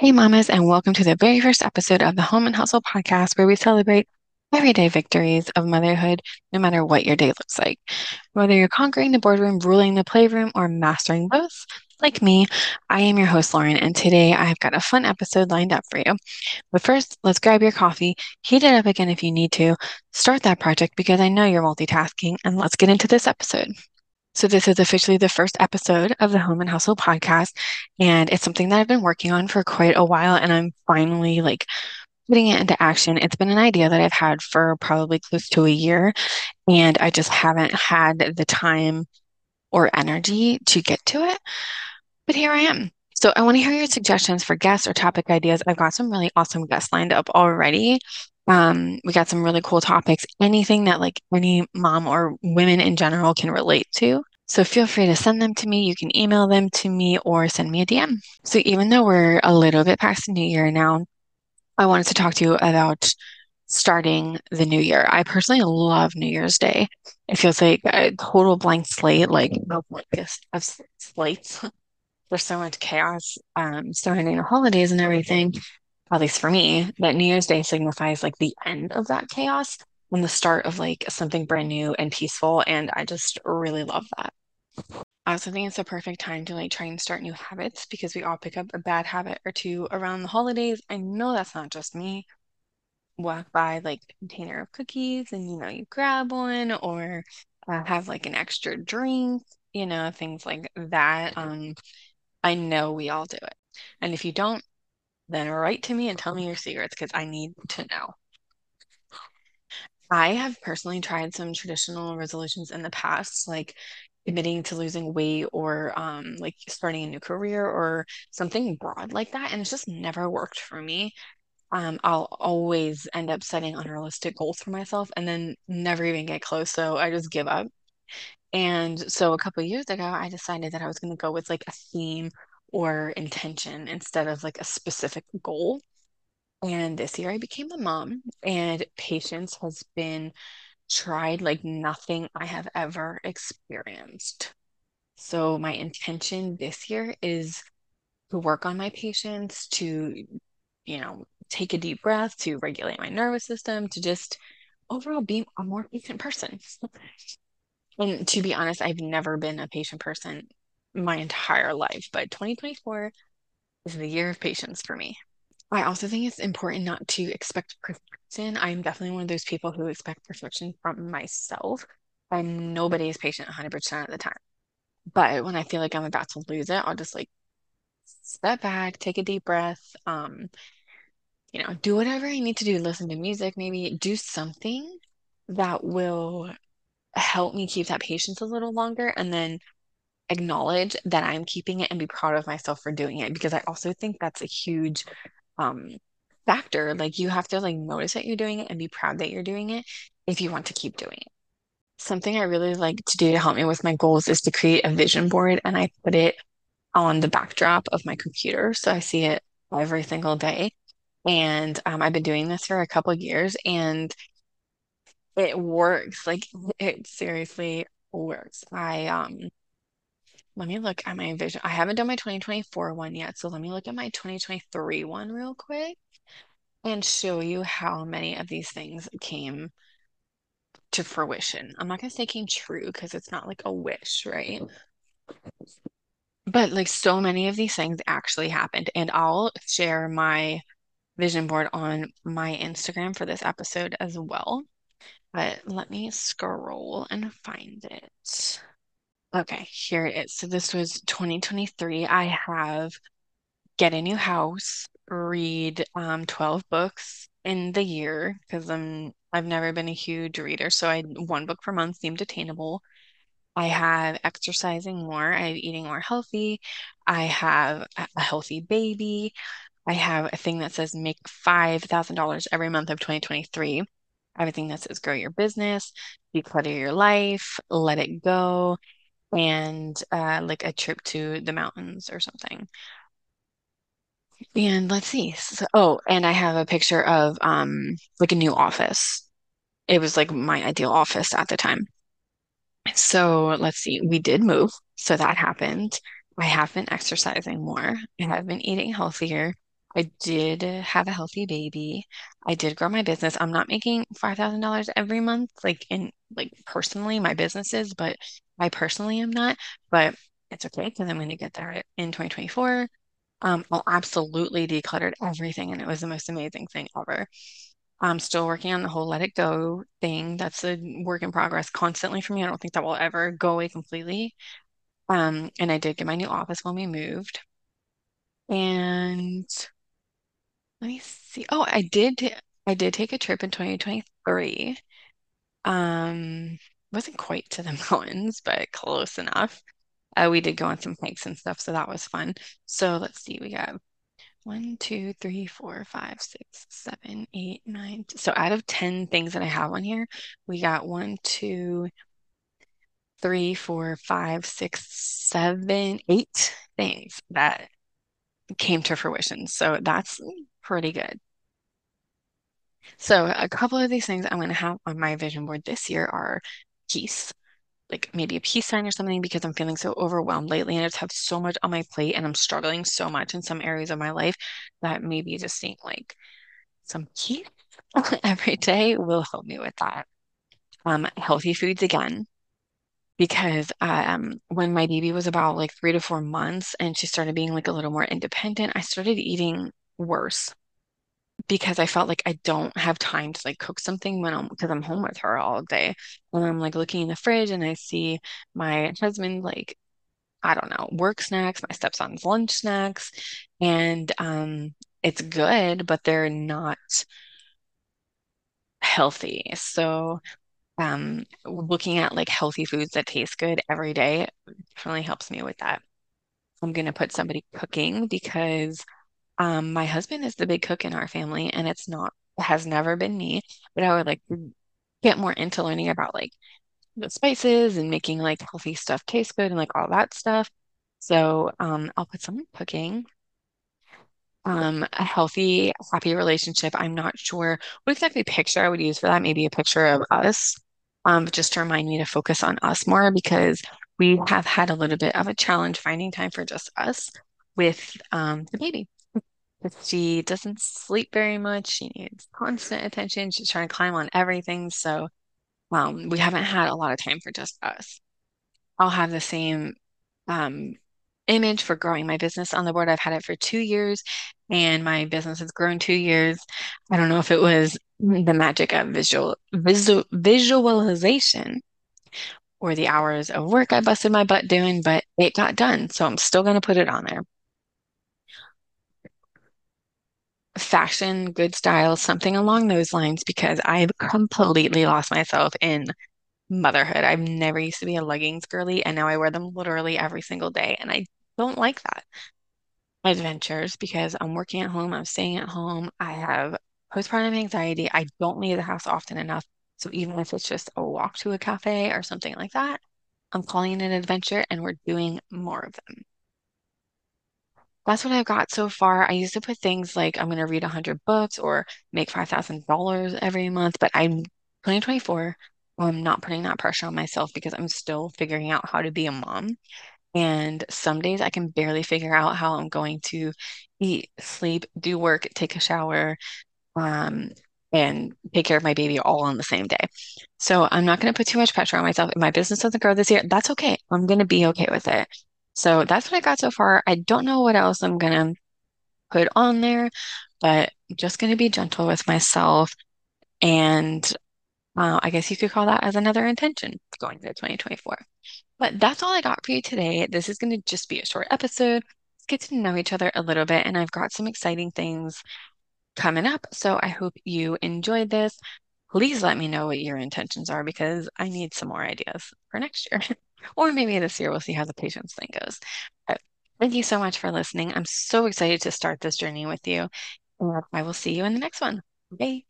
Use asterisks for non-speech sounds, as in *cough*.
Hey, mamas, and welcome to the very first episode of the Home and Hustle podcast, where we celebrate everyday victories of motherhood, no matter what your day looks like. Whether you're conquering the boardroom, ruling the playroom, or mastering both, like me, I am your host, Lauren, and today I have got a fun episode lined up for you. But first, let's grab your coffee, heat it up again if you need to, start that project because I know you're multitasking, and let's get into this episode. So, this is officially the first episode of the Home and Hustle podcast. And it's something that I've been working on for quite a while. And I'm finally like putting it into action. It's been an idea that I've had for probably close to a year. And I just haven't had the time or energy to get to it. But here I am. So, I want to hear your suggestions for guests or topic ideas. I've got some really awesome guests lined up already. Um, we got some really cool topics, anything that like any mom or women in general can relate to. So feel free to send them to me. You can email them to me or send me a DM. So even though we're a little bit past the new year now, I wanted to talk to you about starting the new year. I personally love New Year's Day. It feels like a total blank slate, like a blank of slates. *laughs* There's so much chaos um, surrounding the holidays and everything at least for me, that New Year's Day signifies like the end of that chaos and the start of like something brand new and peaceful. And I just really love that. I also think it's a perfect time to like try and start new habits because we all pick up a bad habit or two around the holidays. I know that's not just me. Walk by like a container of cookies and you know, you grab one or uh, have like an extra drink, you know, things like that. Um, I know we all do it. And if you don't, then write to me and tell me your secrets because I need to know. I have personally tried some traditional resolutions in the past, like committing to losing weight or um, like starting a new career or something broad like that. And it's just never worked for me. Um, I'll always end up setting unrealistic goals for myself and then never even get close. So I just give up. And so a couple years ago, I decided that I was going to go with like a theme or intention instead of like a specific goal. And this year I became a mom, and patience has been tried like nothing I have ever experienced. So, my intention this year is to work on my patience, to, you know, take a deep breath, to regulate my nervous system, to just overall be a more patient person. And to be honest, I've never been a patient person my entire life, but 2024 is the year of patience for me. I also think it's important not to expect perfection. I'm definitely one of those people who expect perfection from myself. I'm nobody's patient 100% of the time. But when I feel like I'm about to lose it, I'll just like step back, take a deep breath, um, you know, do whatever I need to do, listen to music, maybe do something that will help me keep that patience a little longer and then acknowledge that I'm keeping it and be proud of myself for doing it because I also think that's a huge um factor. Like you have to like notice that you're doing it and be proud that you're doing it if you want to keep doing it. Something I really like to do to help me with my goals is to create a vision board and I put it on the backdrop of my computer. So I see it every single day. And um, I've been doing this for a couple years and it works. Like it seriously works. I um let me look at my vision. I haven't done my 2024 one yet, so let me look at my 2023 one real quick and show you how many of these things came to fruition. I'm not gonna say came true because it's not like a wish, right? But like so many of these things actually happened, and I'll share my vision board on my Instagram for this episode as well. But let me scroll and find it. Okay, here it is. So this was 2023. I have get a new house, read um 12 books in the year because I'm I've never been a huge reader, so I one book per month seemed attainable. I have exercising more, I have eating more healthy, I have a a healthy baby, I have a thing that says make $5,000 every month of 2023. Everything that says grow your business, declutter your life, let it go, and uh, like a trip to the mountains or something. And let's see. So, oh, and I have a picture of um like a new office. It was like my ideal office at the time. So let's see. We did move, so that happened. I have been exercising more. I have been eating healthier. I did have a healthy baby. I did grow my business. I'm not making $5,000 every month, like in like personally, my business is, but I personally am not. But it's okay because I'm going to get there in 2024. Um, I'll absolutely decluttered everything, and it was the most amazing thing ever. I'm still working on the whole let it go thing. That's a work in progress constantly for me. I don't think that will ever go away completely. Um, and I did get my new office when we moved. And let me see. Oh, I did I did take a trip in 2023. Um, wasn't quite to the *laughs* mountains, but close enough. Uh, we did go on some hikes and stuff, so that was fun. So let's see, we got one, two, three, four, five, six, seven, eight, nine. So out of 10 things that I have on here, we got one, two, three, four, five, six, seven, eight things that came to fruition. So that's pretty good. So a couple of these things I'm going to have on my vision board this year are peace, like maybe a peace sign or something, because I'm feeling so overwhelmed lately and I just have so much on my plate and I'm struggling so much in some areas of my life that maybe just seeing like some peace *laughs* every day will help me with that. Um, healthy foods again, because um, when my baby was about like three to four months and she started being like a little more independent, I started eating worse because I felt like I don't have time to like cook something when I'm because I'm home with her all day. And I'm like looking in the fridge and I see my husband like I don't know, work snacks, my stepson's lunch snacks, and um it's good, but they're not healthy. So um looking at like healthy foods that taste good every day definitely helps me with that. I'm gonna put somebody cooking because Um, my husband is the big cook in our family, and it's not, has never been me, but I would like to get more into learning about like the spices and making like healthy stuff taste good and like all that stuff. So, um, I'll put some cooking. Um, a healthy, happy relationship. I'm not sure what exactly picture I would use for that. Maybe a picture of us, um, just to remind me to focus on us more because we have had a little bit of a challenge finding time for just us with um the baby. She doesn't sleep very much. She needs constant attention. She's trying to climb on everything. So, um, we haven't had a lot of time for just us. I'll have the same um, image for growing my business on the board. I've had it for two years, and my business has grown two years. I don't know if it was the magic of visual, visual visualization or the hours of work I busted my butt doing, but it got done. So I'm still going to put it on there. Fashion, good style, something along those lines, because I've completely lost myself in motherhood. I've never used to be a leggings girly, and now I wear them literally every single day, and I don't like that. Adventures, because I'm working at home, I'm staying at home, I have postpartum anxiety, I don't leave the house often enough. So even if it's just a walk to a cafe or something like that, I'm calling it an adventure, and we're doing more of them. That's what I've got so far. I used to put things like I'm going to read 100 books or make $5,000 every month, but I'm 2024. I'm not putting that pressure on myself because I'm still figuring out how to be a mom. And some days I can barely figure out how I'm going to eat, sleep, do work, take a shower, um, and take care of my baby all on the same day. So I'm not going to put too much pressure on myself. If my business doesn't grow this year, that's okay. I'm going to be okay with it. So that's what I got so far. I don't know what else I'm gonna put on there, but just gonna be gentle with myself. And uh, I guess you could call that as another intention going into 2024. But that's all I got for you today. This is going to just be a short episode. Let's get to know each other a little bit. And I've got some exciting things coming up. So I hope you enjoyed this. Please let me know what your intentions are because I need some more ideas for next year. *laughs* Or maybe this year we'll see how the patience thing goes. But thank you so much for listening. I'm so excited to start this journey with you. I will see you in the next one. Bye.